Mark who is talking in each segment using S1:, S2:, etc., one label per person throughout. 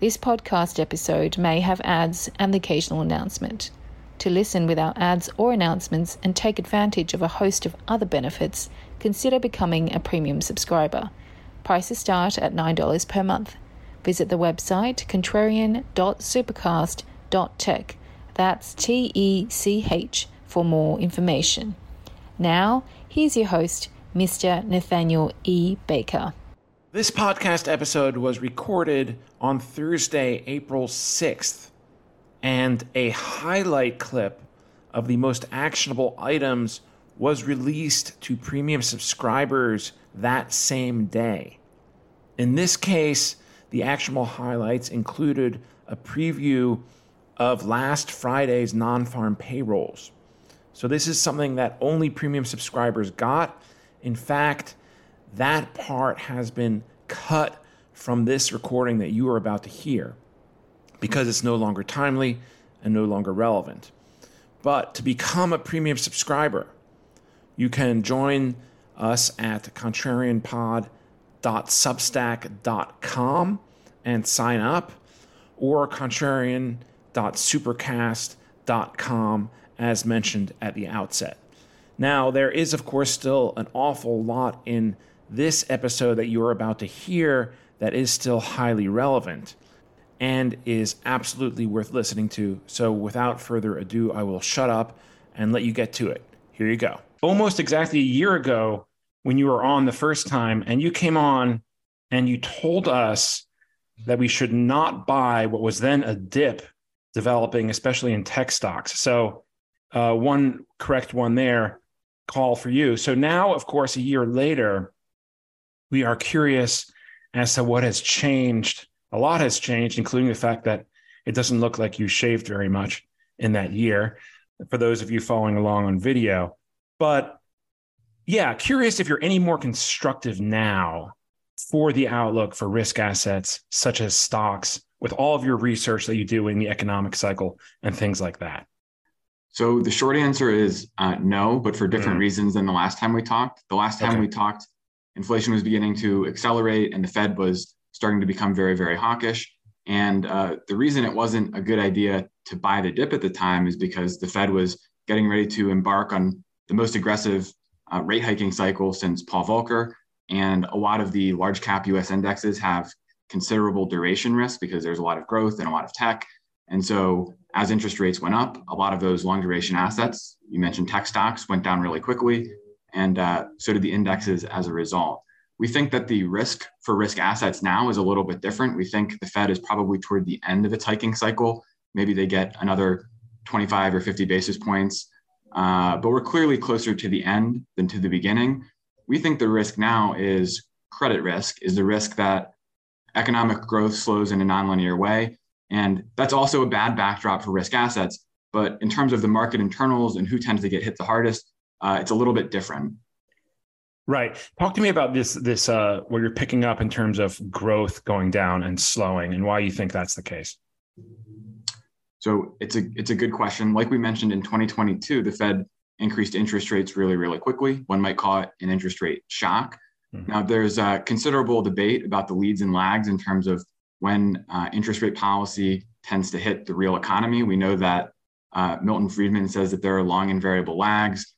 S1: This podcast episode may have ads and the occasional announcement. To listen without ads or announcements and take advantage of a host of other benefits, consider becoming a premium subscriber. Prices start at $9 per month. Visit the website contrarian.supercast.tech. That's T E C H for more information. Now, here's your host, Mr. Nathaniel E. Baker.
S2: This podcast episode was recorded on Thursday, April 6th, and a highlight clip of the most actionable items was released to premium subscribers that same day. In this case, the actionable highlights included a preview of last Friday's non farm payrolls. So, this is something that only premium subscribers got. In fact, that part has been cut from this recording that you are about to hear because it's no longer timely and no longer relevant. But to become a premium subscriber, you can join us at contrarianpod.substack.com and sign up, or contrarian.supercast.com as mentioned at the outset. Now, there is, of course, still an awful lot in this episode that you are about to hear that is still highly relevant and is absolutely worth listening to. So, without further ado, I will shut up and let you get to it. Here you go. Almost exactly a year ago, when you were on the first time, and you came on and you told us that we should not buy what was then a dip developing, especially in tech stocks. So, uh, one correct one there call for you. So now, of course, a year later, we are curious as to what has changed. A lot has changed, including the fact that it doesn't look like you shaved very much in that year, for those of you following along on video. But yeah, curious if you're any more constructive now for the outlook for risk assets such as stocks with all of your research that you do in the economic cycle and things like that?
S3: So the short answer is uh, no, but for different mm. reasons than the last time we talked. The last time okay. we talked, inflation was beginning to accelerate and the Fed was starting to become very, very hawkish. And uh, the reason it wasn't a good idea to buy the dip at the time is because the Fed was getting ready to embark on the most aggressive uh, rate hiking cycle since Paul Volcker. And a lot of the large cap US indexes have considerable duration risk because there's a lot of growth and a lot of tech. And so as interest rates went up, a lot of those long duration assets, you mentioned tech stocks, went down really quickly and uh, so did the indexes as a result. We think that the risk for risk assets now is a little bit different. We think the Fed is probably toward the end of its hiking cycle. Maybe they get another 25 or 50 basis points, uh, but we're clearly closer to the end than to the beginning. We think the risk now is credit risk, is the risk that economic growth slows in a nonlinear way. And that's also a bad backdrop for risk assets. But in terms of the market internals and who tends to get hit the hardest, uh, it's a little bit different.
S2: Right. Talk to me about this. This uh, what you're picking up in terms of growth going down and slowing, and why you think that's the case.
S3: So it's a it's a good question. Like we mentioned in 2022, the Fed increased interest rates really really quickly. One might call it an interest rate shock. Mm-hmm. Now there's a considerable debate about the leads and lags in terms of when uh, interest rate policy tends to hit the real economy. We know that uh, Milton Friedman says that there are long and variable lags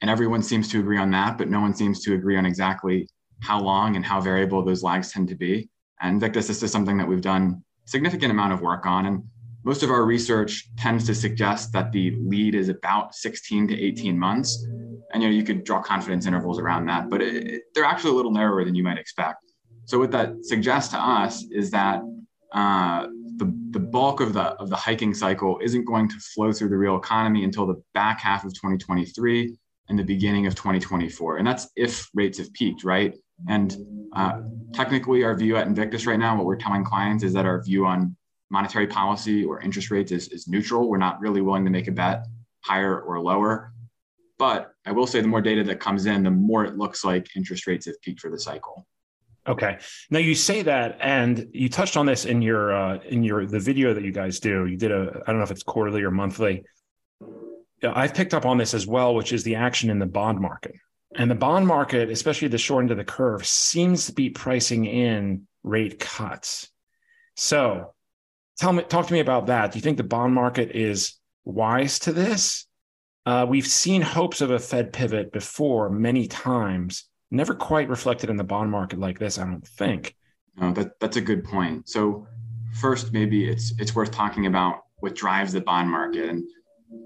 S3: and everyone seems to agree on that, but no one seems to agree on exactly how long and how variable those lags tend to be. And Invictus, this is something that we've done significant amount of work on. And most of our research tends to suggest that the lead is about 16 to 18 months. And you know, you could draw confidence intervals around that, but it, it, they're actually a little narrower than you might expect. So what that suggests to us is that uh, the, the bulk of the of the hiking cycle isn't going to flow through the real economy until the back half of 2023 and the beginning of 2024. And that's if rates have peaked, right? And uh, technically, our view at Invictus right now, what we're telling clients is that our view on monetary policy or interest rates is, is neutral. We're not really willing to make a bet higher or lower. But I will say the more data that comes in, the more it looks like interest rates have peaked for the cycle.
S2: Okay. Now you say that, and you touched on this in your uh, in your the video that you guys do. You did a I don't know if it's quarterly or monthly. I've picked up on this as well, which is the action in the bond market. And the bond market, especially the short end of the curve, seems to be pricing in rate cuts. So tell me, talk to me about that. Do you think the bond market is wise to this? Uh, we've seen hopes of a Fed pivot before many times, never quite reflected in the bond market like this, I don't think.
S3: No, that, that's a good point. So first, maybe it's it's worth talking about what drives the bond market. And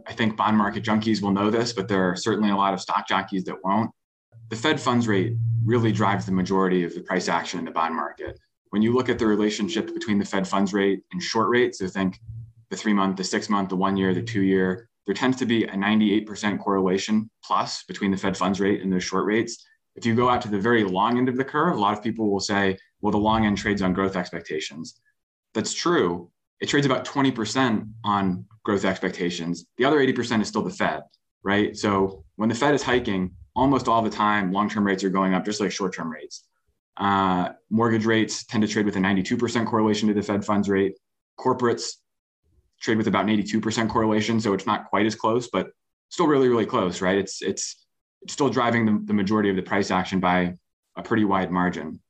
S3: I think bond market junkies will know this, but there are certainly a lot of stock jockeys that won't. The Fed funds rate really drives the majority of the price action in the bond market when you look at the relationship between the Fed funds rate and short rates, so think the three month, the six month, the one year, the two year, there tends to be a 98% correlation plus between the Fed funds rate and those short rates. If you go out to the very long end of the curve, a lot of people will say, well, the long end trades on growth expectations. That's true. It trades about 20% on growth expectations. The other 80% is still the Fed, right? So when the Fed is hiking, almost all the time, long term rates are going up, just like short term rates. Uh, mortgage rates tend to trade with a 92% correlation to the Fed funds rate. Corporates trade with about an 82% correlation, so it's not quite as close, but still really, really close, right? It's it's it's still driving the, the majority of the price action by a pretty wide margin.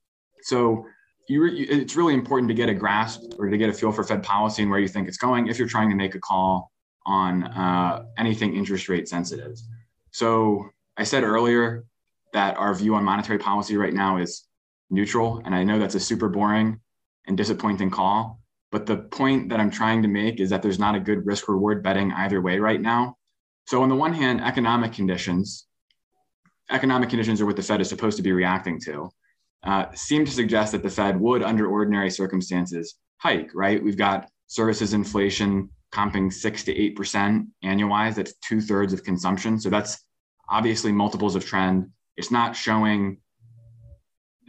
S3: So you, it's really important to get a grasp or to get a feel for Fed policy and where you think it's going if you're trying to make a call on uh, anything interest rate sensitive. So I said earlier that our view on monetary policy right now is neutral. And I know that's a super boring and disappointing call. But the point that I'm trying to make is that there's not a good risk reward betting either way right now. So, on the one hand, economic conditions, economic conditions are what the Fed is supposed to be reacting to, uh, seem to suggest that the Fed would, under ordinary circumstances, hike, right? We've got services inflation comping six to 8% annualized. That's two thirds of consumption. So, that's obviously multiples of trend. It's not showing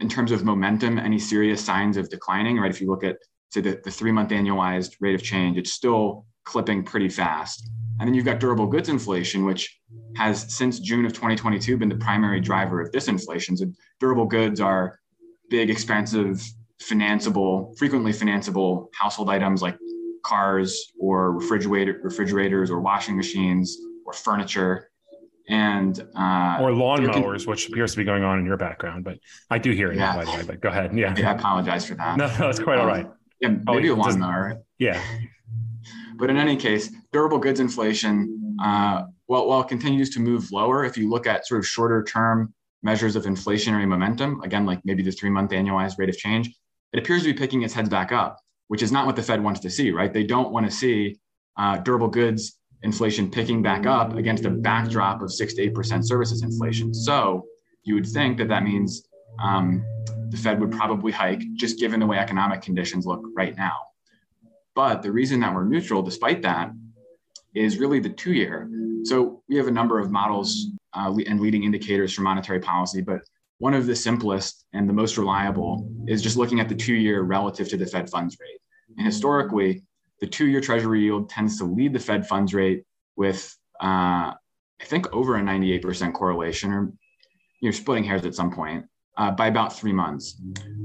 S3: in terms of momentum, any serious signs of declining, right? If you look at, say, the, the three month annualized rate of change, it's still clipping pretty fast. And then you've got durable goods inflation, which has since June of 2022 been the primary driver of disinflation. So durable goods are big, expensive, financeable, frequently financeable household items like cars or refrigerator, refrigerators or washing machines or furniture and uh,
S2: or lawnmowers, which appears to be going on in your background. But I do hear it yeah. by the way. But go ahead. Yeah.
S3: yeah I apologize for that.
S2: No, no, it's quite um, all right.
S3: Yeah, maybe oh, a lawnmower.
S2: Yeah.
S3: But in any case, durable goods inflation, uh, while, while it continues to move lower, if you look at sort of shorter term measures of inflationary momentum, again, like maybe the three month annualized rate of change, it appears to be picking its heads back up, which is not what the Fed wants to see, right? They don't want to see uh, durable goods inflation picking back up against a backdrop of six to 8% services inflation. So you would think that that means um, the Fed would probably hike just given the way economic conditions look right now. But the reason that we're neutral despite that is really the two year. So we have a number of models uh, and leading indicators for monetary policy, but one of the simplest and the most reliable is just looking at the two year relative to the Fed funds rate. And historically, the two year treasury yield tends to lead the Fed funds rate with, uh, I think, over a 98% correlation, or you're splitting hairs at some point, uh, by about three months.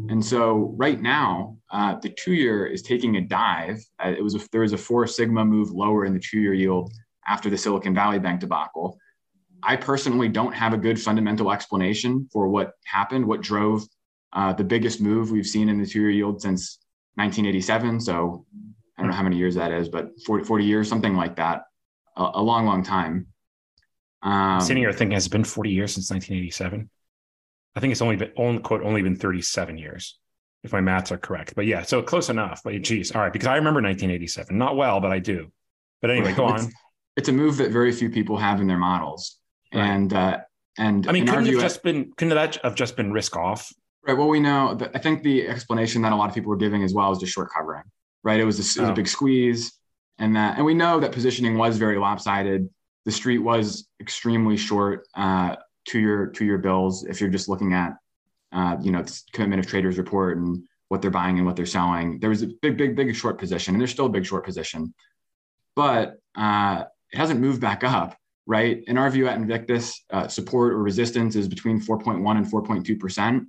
S3: And so right now, uh, the two year is taking a dive. Uh, it was a, there was a four sigma move lower in the two year yield after the Silicon Valley Bank debacle. I personally don't have a good fundamental explanation for what happened, what drove uh, the biggest move we've seen in the two year yield since 1987. So I don't know how many years that is, but 40, 40 years, something like that, a, a long, long time.
S2: Um, Sitting here thinking, has it been 40 years since 1987? I think it's only been, only, quote, only been 37 years. if my maths are correct. But yeah, so close enough. But geez, all right, because I remember 1987, not well, but I do. But anyway, go
S3: it's,
S2: on.
S3: It's a move that very few people have in their models, right. and uh, and
S2: I mean, couldn't have just been couldn't that have just been risk off?
S3: Right. Well, we know. That, I think the explanation that a lot of people were giving as well is just short covering. Right. It was a, it was oh. a big squeeze, and that and we know that positioning was very lopsided. The street was extremely short uh, to your to your bills if you're just looking at uh, you know, commitment of traders report and what they're buying and what they're selling. There was a big, big, big short position, and there's still a big short position, but uh, it hasn't moved back up, right? In our view at Invictus, uh, support or resistance is between 4.1 and 4.2 percent.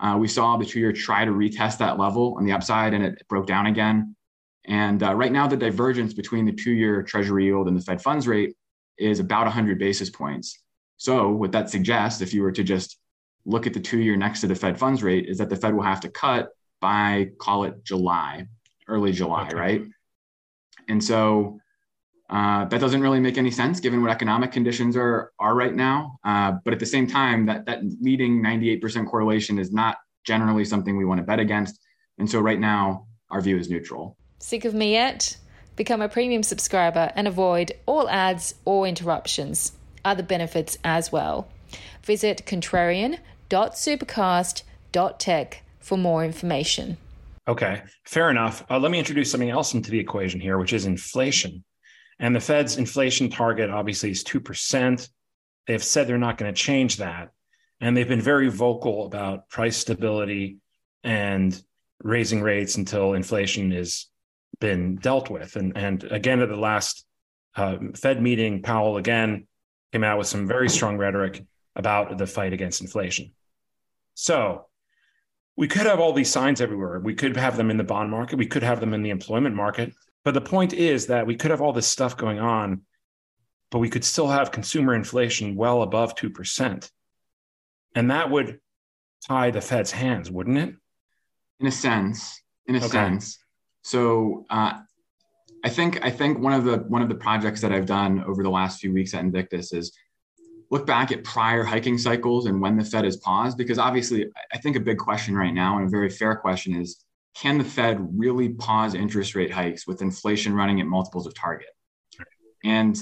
S3: Uh, we saw the two-year try to retest that level on the upside, and it broke down again. And uh, right now, the divergence between the two-year Treasury yield and the Fed funds rate is about 100 basis points. So, what that suggests, if you were to just look at the two year next to the Fed funds rate is that the Fed will have to cut by call it July, early July, okay. right? And so uh, that doesn't really make any sense given what economic conditions are are right now. Uh, but at the same time, that that leading 98% correlation is not generally something we want to bet against. And so right now, our view is neutral.
S1: Sick of me yet? Become a premium subscriber and avoid all ads or interruptions. Other benefits as well. Visit contrarian.supercast.tech for more information.
S2: Okay, fair enough. Uh, let me introduce something else into the equation here, which is inflation. And the Fed's inflation target obviously is 2%. They've said they're not going to change that. And they've been very vocal about price stability and raising rates until inflation has been dealt with. And, and again, at the last uh, Fed meeting, Powell again came out with some very strong rhetoric about the fight against inflation. So we could have all these signs everywhere. We could have them in the bond market. We could have them in the employment market. But the point is that we could have all this stuff going on, but we could still have consumer inflation well above 2%. And that would tie the Fed's hands, wouldn't it?
S3: In a sense, in a okay. sense. So uh, I think I think one of the one of the projects that I've done over the last few weeks at Invictus is look back at prior hiking cycles and when the Fed has paused? Because obviously, I think a big question right now and a very fair question is can the Fed really pause interest rate hikes with inflation running at multiples of target? And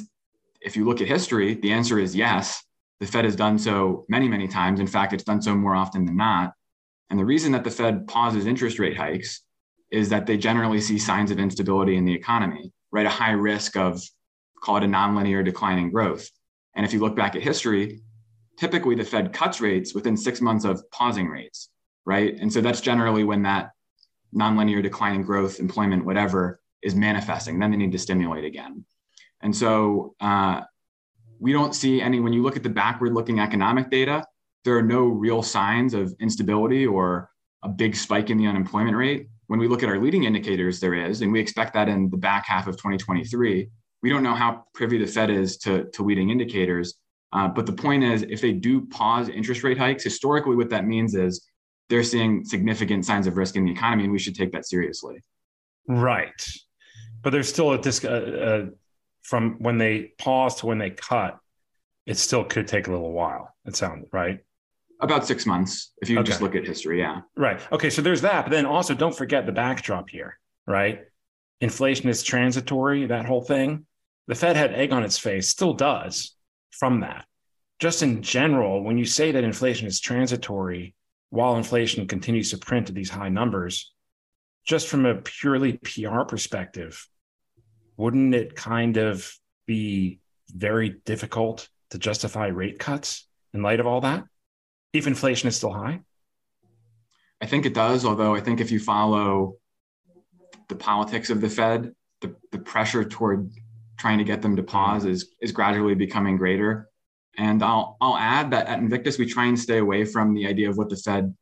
S3: if you look at history, the answer is yes. The Fed has done so many, many times. In fact, it's done so more often than not. And the reason that the Fed pauses interest rate hikes is that they generally see signs of instability in the economy, right? A high risk of, call it a nonlinear declining growth. And if you look back at history, typically the Fed cuts rates within six months of pausing rates, right? And so that's generally when that nonlinear declining growth, employment, whatever is manifesting. Then they need to stimulate again. And so uh, we don't see any, when you look at the backward looking economic data, there are no real signs of instability or a big spike in the unemployment rate. When we look at our leading indicators, there is, and we expect that in the back half of 2023 we don't know how privy the Fed is to, to leading indicators. Uh, but the point is, if they do pause interest rate hikes, historically, what that means is they're seeing significant signs of risk in the economy, and we should take that seriously.
S2: Right. But there's still a disc uh, uh, from when they pause to when they cut, it still could take a little while. It sounds right.
S3: About six months, if you okay. just look at history. Yeah.
S2: Right. Okay. So there's that. But then also don't forget the backdrop here, right? Inflation is transitory, that whole thing the Fed had egg on its face, still does from that. Just in general, when you say that inflation is transitory while inflation continues to print at these high numbers, just from a purely PR perspective, wouldn't it kind of be very difficult to justify rate cuts in light of all that, if inflation is still high?
S3: I think it does, although I think if you follow the politics of the Fed, the, the pressure toward trying to get them to pause is is gradually becoming greater. And I'll I'll add that at Invictus we try and stay away from the idea of what the Fed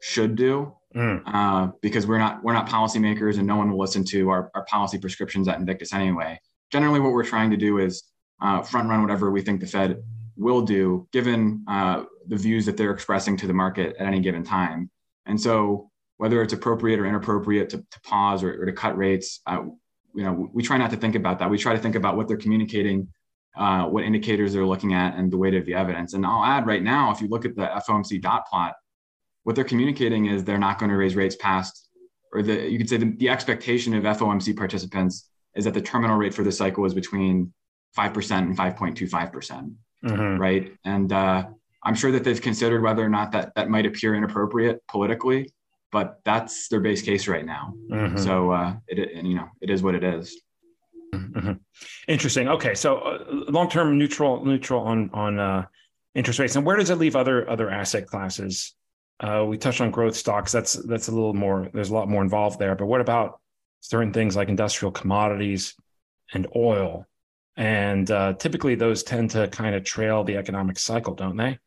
S3: should do mm. uh, because we're not we're not policymakers and no one will listen to our, our policy prescriptions at Invictus anyway. Generally, what we're trying to do is uh, front run whatever we think the Fed will do, given uh, the views that they're expressing to the market at any given time. And so, whether it's appropriate or inappropriate to, to pause or, or, to cut rates, uh, you know, we try not to think about that. We try to think about what they're communicating, uh, what indicators they're looking at, and the weight of the evidence. And I'll add right now, if you look at the FOMC dot plot, what they're communicating is they're not going to raise rates past, or the you could say the, the expectation of FOMC participants is that the terminal rate for the cycle is between five percent and five point two five percent, mm-hmm. right? And uh, I'm sure that they've considered whether or not that that might appear inappropriate politically, but that's their base case right now. Mm-hmm. So uh, it, you know it is what it is.
S2: Mm-hmm. Interesting. Okay, so uh, long-term neutral neutral on on uh, interest rates, and where does it leave other other asset classes? Uh, we touched on growth stocks. That's that's a little more. There's a lot more involved there. But what about certain things like industrial commodities and oil? And uh, typically, those tend to kind of trail the economic cycle, don't they?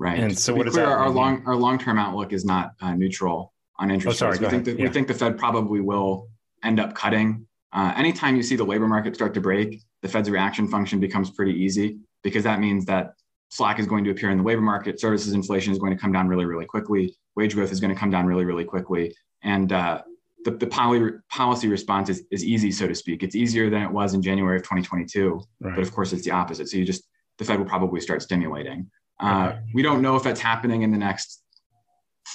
S3: Right. And so, what is clear, our long our long term outlook is not uh, neutral on interest oh, sorry, rates. We think that yeah. we think the Fed probably will end up cutting. Uh, anytime you see the labor market start to break, the Fed's reaction function becomes pretty easy because that means that slack is going to appear in the labor market. Services inflation is going to come down really, really quickly. Wage growth is going to come down really, really quickly. And uh, the, the poly, policy response is, is easy, so to speak. It's easier than it was in January of 2022. Right. But of course, it's the opposite. So you just, the Fed will probably start stimulating. Uh. We don't know if that's happening in the next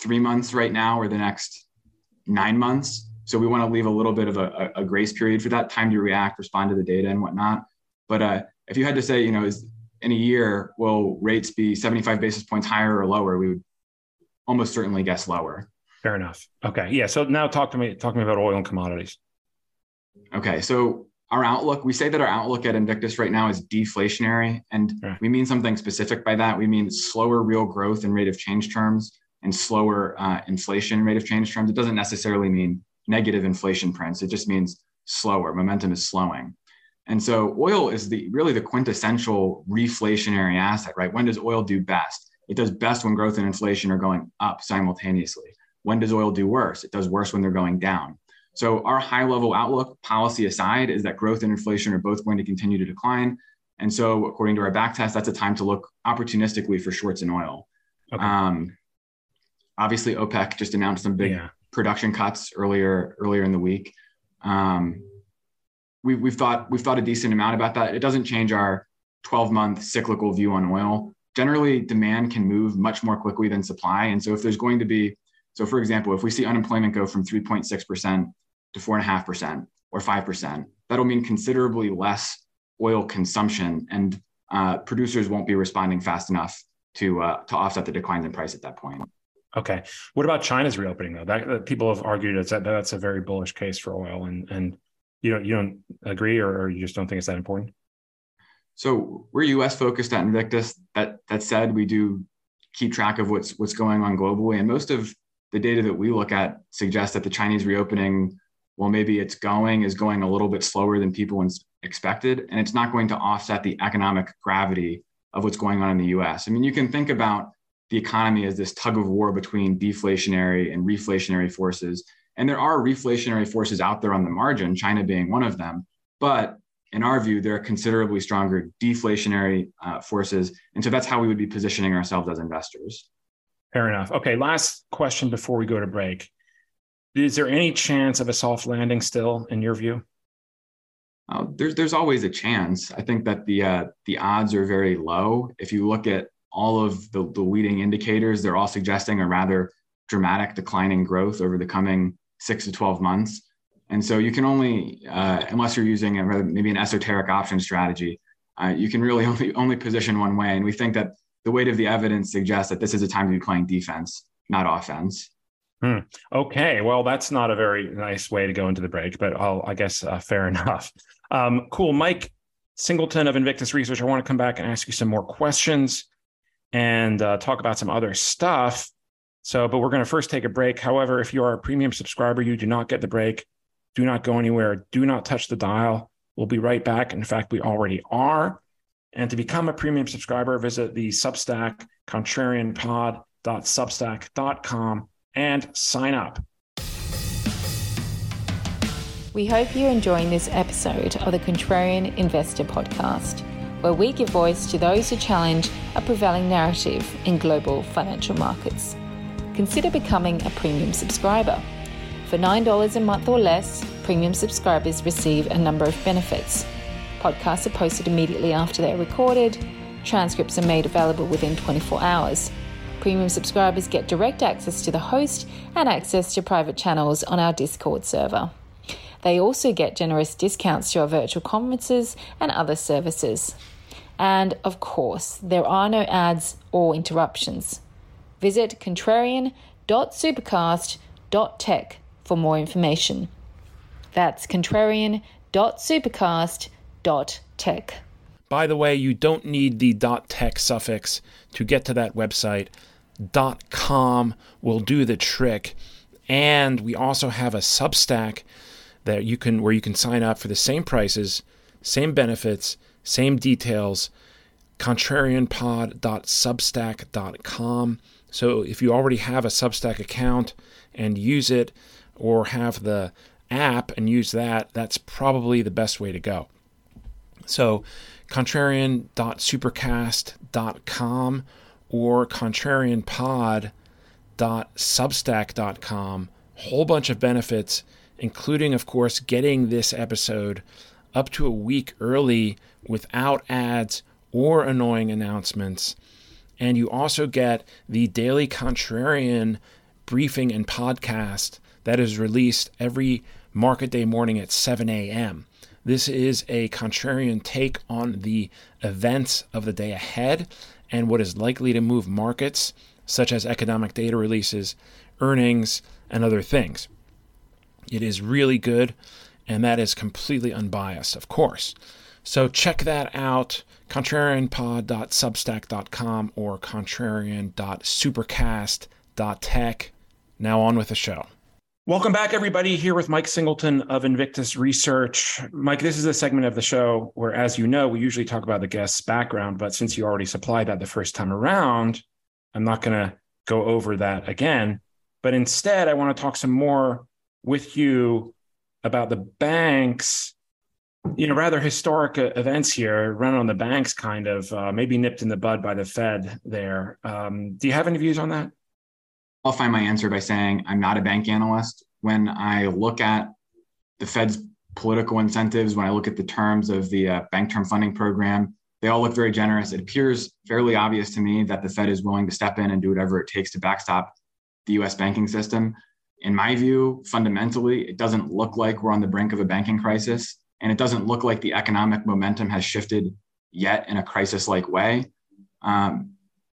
S3: three months right now or the next nine months. So we want to leave a little bit of a, a, grace period for that time to react, respond to the data and whatnot. But uh, if you had to say, you know, is in a year, will rates be 75 basis points higher or lower? We would almost certainly guess lower.
S2: Fair enough. Okay. Yeah. So now talk to me, talk to me about oil and commodities.
S3: Okay. So our outlook, we say that our outlook at Invictus right now is deflationary. And right. we mean something specific by that. We mean slower real growth in rate of change terms and slower uh, inflation rate of change terms. It doesn't necessarily mean negative inflation prints. It just means slower. Momentum is slowing. And so oil is the really the quintessential reflationary asset, right? When does oil do best? It does best when growth and inflation are going up simultaneously. When does oil do worse? It does worse when they're going down. So our high level outlook, policy aside, is that growth and inflation are both going to continue to decline. And so according to our back test, that's a time to look opportunistically for shorts in oil. Okay. Um, obviously, OPEC just announced some big yeah. production cuts earlier earlier in the week. Um, we, we've thought we've thought a decent amount about that. It doesn't change our 12 month cyclical view on oil. Generally, demand can move much more quickly than supply. And so, if there's going to be, so for example, if we see unemployment go from 3.6% to 4.5% or 5%, that'll mean considerably less oil consumption, and uh, producers won't be responding fast enough to uh, to offset the declines in price at that point.
S2: Okay. What about China's reopening though? That, that people have argued that that's a very bullish case for oil, and and you don't you don't agree or, or you just don't think it's that important?
S3: So we're U.S. focused at Invictus. That that said, we do keep track of what's what's going on globally, and most of the data that we look at suggests that the Chinese reopening, well, maybe it's going is going a little bit slower than people expected, and it's not going to offset the economic gravity of what's going on in the U.S. I mean, you can think about the economy as this tug of war between deflationary and reflationary forces and there are reflationary forces out there on the margin, China being one of them. But in our view, there are considerably stronger deflationary uh, forces. And so that's how we would be positioning ourselves as investors.
S2: Fair enough. Okay, last question before we go to break. Is there any chance of a soft landing still, in your view?
S3: Uh, there's there's always a chance. I think that the uh, the odds are very low. If you look at all of the, the leading indicators, they're all suggesting a rather dramatic decline in growth over the coming six to 12 months. And so you can only, uh, unless you're using a, maybe an esoteric option strategy, uh, you can really only, only position one way. And we think that the weight of the evidence suggests that this is a time to be playing defense, not offense.
S2: Hmm. Okay, well, that's not a very nice way to go into the break, but I'll, I guess uh, fair enough. Um, cool, Mike Singleton of Invictus Research. I want to come back and ask you some more questions and uh, talk about some other stuff. So, but we're going to first take a break. However, if you are a premium subscriber, you do not get the break. Do not go anywhere. Do not touch the dial. We'll be right back. In fact, we already are. And to become a premium subscriber, visit the Substack contrarianpod.substack.com and sign up.
S1: We hope you're enjoying this episode of the Contrarian Investor Podcast, where we give voice to those who challenge a prevailing narrative in global financial markets consider becoming a premium subscriber. For $9 a month or less, premium subscribers receive a number of benefits. Podcasts are posted immediately after they're recorded, transcripts are made available within 24 hours. Premium subscribers get direct access to the host and access to private channels on our Discord server. They also get generous discounts to our virtual conferences and other services. And of course, there are no ads or interruptions. Visit contrarian.supercast.tech for more information. That's contrarian.supercast.tech.
S2: By the way, you don't need the .tech suffix to get to that website. .com will do the trick. And we also have a Substack that you can where you can sign up for the same prices, same benefits, same details. contrarianpod.substack.com. So if you already have a Substack account and use it or have the app and use that, that's probably the best way to go. So contrarian.supercast.com or contrarianpod.substack.com. Whole bunch of benefits including, of course, getting this episode up to a week early without ads or annoying announcements. And you also get the Daily Contrarian briefing and podcast that is released every market day morning at 7 a.m. This is a contrarian take on the events of the day ahead and what is likely to move markets, such as economic data releases, earnings, and other things. It is really good, and that is completely unbiased, of course. So check that out, contrarianpod.substack.com or contrarian.supercast.tech. Now on with the show. Welcome back, everybody. Here with Mike Singleton of Invictus Research. Mike, this is a segment of the show where, as you know, we usually talk about the guest's background, but since you already supplied that the first time around, I'm not going to go over that again. But instead, I want to talk some more with you about the banks you know rather historic events here run on the banks kind of uh, maybe nipped in the bud by the fed there um, do you have any views on that
S3: i'll find my answer by saying i'm not a bank analyst when i look at the fed's political incentives when i look at the terms of the uh, bank term funding program they all look very generous it appears fairly obvious to me that the fed is willing to step in and do whatever it takes to backstop the us banking system in my view, fundamentally, it doesn't look like we're on the brink of a banking crisis. And it doesn't look like the economic momentum has shifted yet in a crisis like way. Um,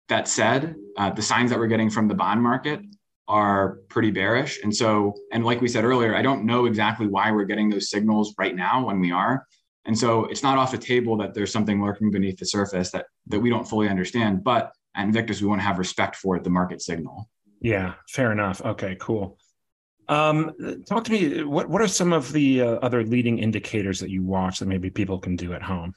S3: that said, uh, the signs that we're getting from the bond market are pretty bearish. And so, and like we said earlier, I don't know exactly why we're getting those signals right now when we are. And so it's not off the table that there's something lurking beneath the surface that, that we don't fully understand. But at Invictus, we want to have respect for the market signal.
S2: Yeah, fair enough. Okay, cool. Um, talk to me. What what are some of the uh, other leading indicators that you watch that maybe people can do at home?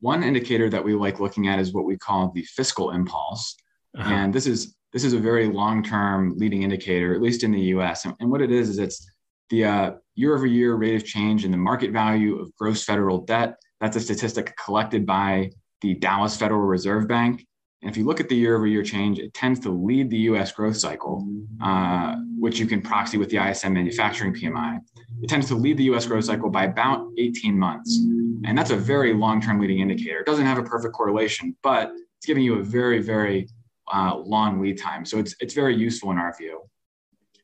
S3: One indicator that we like looking at is what we call the fiscal impulse, uh-huh. and this is this is a very long term leading indicator, at least in the U.S. And, and what it is is it's the uh, year over year rate of change in the market value of gross federal debt. That's a statistic collected by the Dallas Federal Reserve Bank. And if you look at the year over year change, it tends to lead the US growth cycle, uh, which you can proxy with the ISM manufacturing PMI. It tends to lead the US growth cycle by about 18 months. And that's a very long term leading indicator. It doesn't have a perfect correlation, but it's giving you a very, very uh, long lead time. So it's, it's very useful in our view.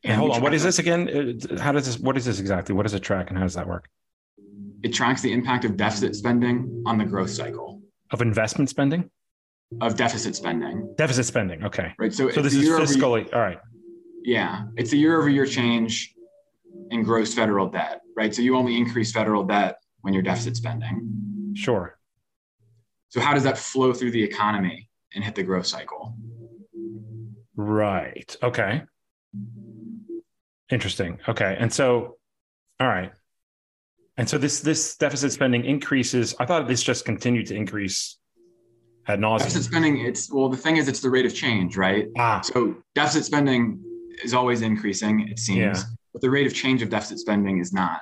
S2: And hold on, what is this again? Uh, how does this, what is this exactly? What does it track and how does that work?
S3: It tracks the impact of deficit spending on the growth cycle.
S2: Of investment spending?
S3: of deficit spending.
S2: Deficit spending. Okay.
S3: Right. So,
S2: so this is fiscally. All right.
S3: Yeah. It's a year over year change in gross federal debt, right? So you only increase federal debt when you're deficit spending.
S2: Sure.
S3: So how does that flow through the economy and hit the growth cycle?
S2: Right. Okay. Interesting. Okay. And so, all right. And so this this deficit spending increases. I thought this just continued to increase ad nauseum.
S3: Deficit spending, it's well, the thing is, it's the rate of change, right?
S2: Ah.
S3: So deficit spending is always increasing, it seems, yeah. but the rate of change of deficit spending is not,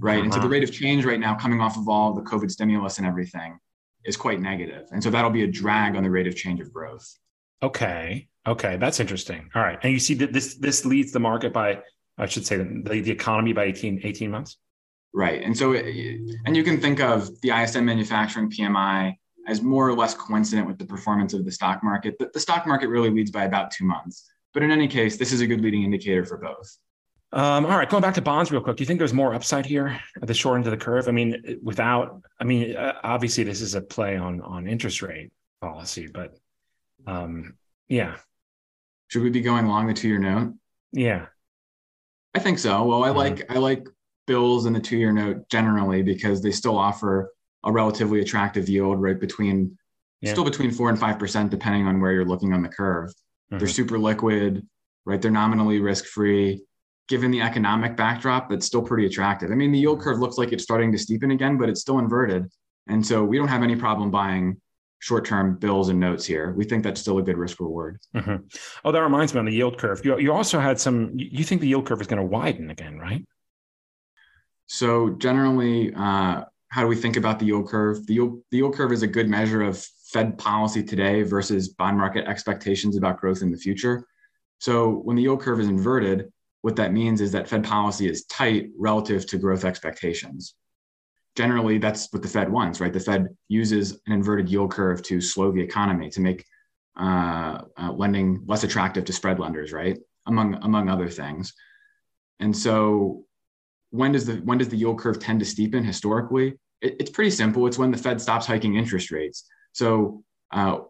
S3: right? Uh-huh. And so the uh-huh. rate of change right now, coming off of all the COVID stimulus and everything, is quite negative, and so that'll be a drag on the rate of change of growth.
S2: Okay, okay, that's interesting. All right, and you see that this this leads the market by, I should say, the, the economy by 18, 18 months.
S3: Right, and so, and you can think of the ISM manufacturing PMI as more or less coincident with the performance of the stock market. The, the stock market really leads by about two months. But in any case, this is a good leading indicator for both.
S2: Um, all right, going back to bonds real quick. Do you think there's more upside here at the short end of the curve? I mean, without, I mean, obviously this is a play on on interest rate policy, but um, yeah.
S3: Should we be going along the two year note?
S2: Yeah,
S3: I think so. Well, I mm-hmm. like I like bills in the two year note generally because they still offer a relatively attractive yield, right between yeah. still between four and five percent, depending on where you're looking on the curve. Mm-hmm. They're super liquid, right? They're nominally risk free. Given the economic backdrop, that's still pretty attractive. I mean, the yield curve looks like it's starting to steepen again, but it's still inverted. And so we don't have any problem buying short-term bills and notes here. We think that's still a good risk reward.
S2: Mm-hmm. Oh, that reminds me on the yield curve. You, you also had some. You think the yield curve is going to widen again, right?
S3: So generally, uh, how do we think about the yield curve? The yield, the yield curve is a good measure of Fed policy today versus bond market expectations about growth in the future. So when the yield curve is inverted, what that means is that Fed policy is tight relative to growth expectations. Generally, that's what the Fed wants, right? The Fed uses an inverted yield curve to slow the economy, to make uh, uh, lending less attractive to spread lenders, right? Among among other things. And so, when does the when does the yield curve tend to steepen historically? It, it's pretty simple. It's when the Fed stops hiking interest rates. So, uh,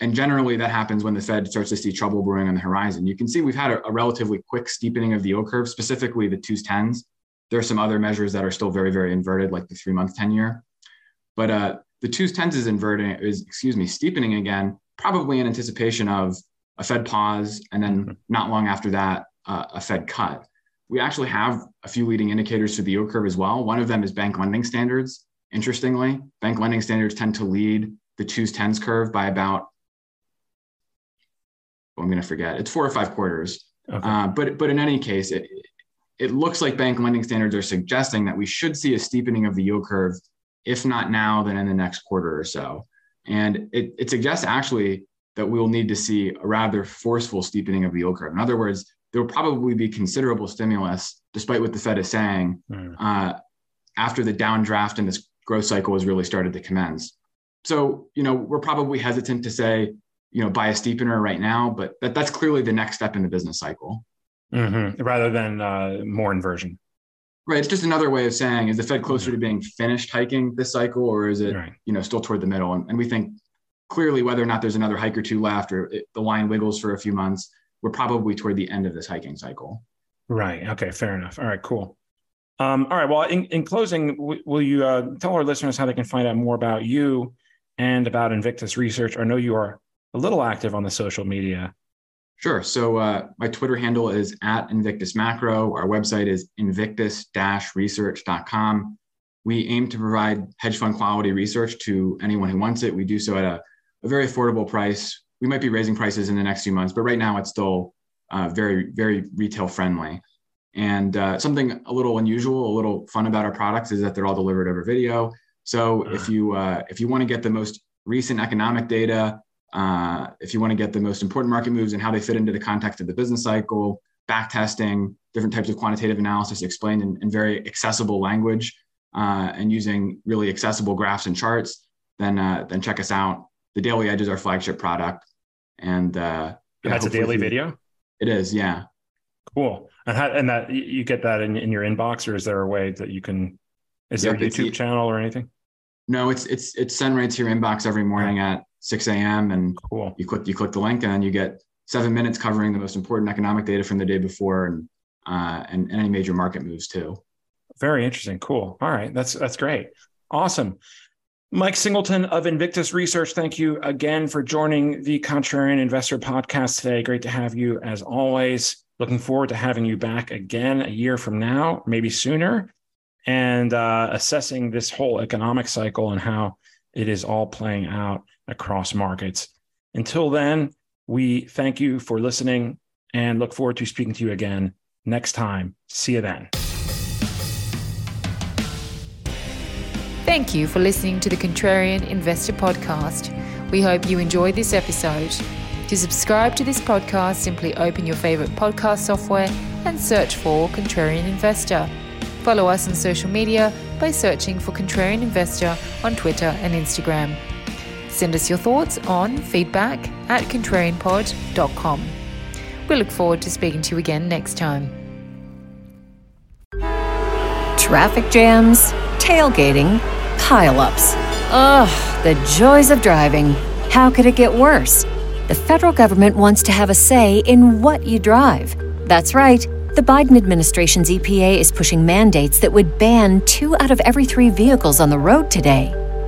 S3: and generally that happens when the Fed starts to see trouble brewing on the horizon. You can see we've had a, a relatively quick steepening of the yield curve, specifically the twos tens. There are some other measures that are still very, very inverted, like the three month 10 year. But uh, the twos tens is inverting, is, excuse me, steepening again, probably in anticipation of a Fed pause. And then mm-hmm. not long after that, uh, a Fed cut. We actually have a few leading indicators to the yield curve as well. One of them is bank lending standards. Interestingly, bank lending standards tend to lead the twos tens curve by about well, I'm going to forget. It's four or five quarters. Okay. Uh, but but in any case, it it looks like bank lending standards are suggesting that we should see a steepening of the yield curve, if not now, then in the next quarter or so. And it, it suggests actually that we will need to see a rather forceful steepening of the yield curve. In other words, there will probably be considerable stimulus, despite what the Fed is saying, mm. uh, after the downdraft in this growth cycle has really started to commence. So, you know, we're probably hesitant to say, you know, buy a steepener right now, but that, that's clearly the next step in the business cycle.
S2: Mm-hmm. Rather than uh, more inversion.
S3: Right. It's just another way of saying, is the Fed closer to being finished hiking this cycle, or is it, right. you know, still toward the middle? And, and, we think clearly whether or not there's another hike or two left, or it, the line wiggles for a few months, we're probably toward the end of this hiking cycle.
S2: Right. Okay. Fair enough. All right. Cool. Um, all right. Well, in, in closing, w- will you uh, tell our listeners how they can find out more about you and about Invictus Research? I know you are a little active on the social media.
S3: Sure. So uh, my Twitter handle is at Invictus Macro. Our website is invictus-research.com. We aim to provide hedge fund quality research to anyone who wants it. We do so at a, a very affordable price. We might be raising prices in the next few months, but right now it's still uh, very, very retail friendly. And uh, something a little unusual, a little fun about our products is that they're all delivered over video. So if uh-huh. you uh, if you want to get the most recent economic data, uh, if you want to get the most important market moves and how they fit into the context of the business cycle, back testing, different types of quantitative analysis explained in, in very accessible language uh, and using really accessible graphs and charts, then uh, then check us out. The Daily Edge is our flagship product, and,
S2: uh, and that's a daily video.
S3: It is, yeah.
S2: Cool. And how, and that you get that in, in your inbox, or is there a way that you can? Is there a YouTube channel or anything?
S3: No, it's it's it's sent right to your inbox every morning at 6 a.m. and cool. you click you click the link and you get seven minutes covering the most important economic data from the day before and uh, and, and any major market moves too.
S2: Very interesting. Cool. All right, that's that's great. Awesome. Mike Singleton of Invictus Research, thank you again for joining the Contrarian Investor podcast today. Great to have you as always. Looking forward to having you back again a year from now, maybe sooner and uh, assessing this whole economic cycle and how it is all playing out across markets. Until then, we thank you for listening and look forward to speaking to you again next time. See you then.
S1: Thank you for listening to the Contrarian Investor Podcast. We hope you enjoyed this episode. To subscribe to this podcast, simply open your favorite podcast software and search for Contrarian Investor. Follow us on social media by searching for Contrarian Investor on Twitter and Instagram. Send us your thoughts on feedback at contrarianpod.com. We look forward to speaking to you again next time.
S4: Traffic jams, tailgating, pileups. Ugh, the joys of driving. How could it get worse? The federal government wants to have a say in what you drive. That's right. The Biden administration's EPA is pushing mandates that would ban two out of every three vehicles on the road today.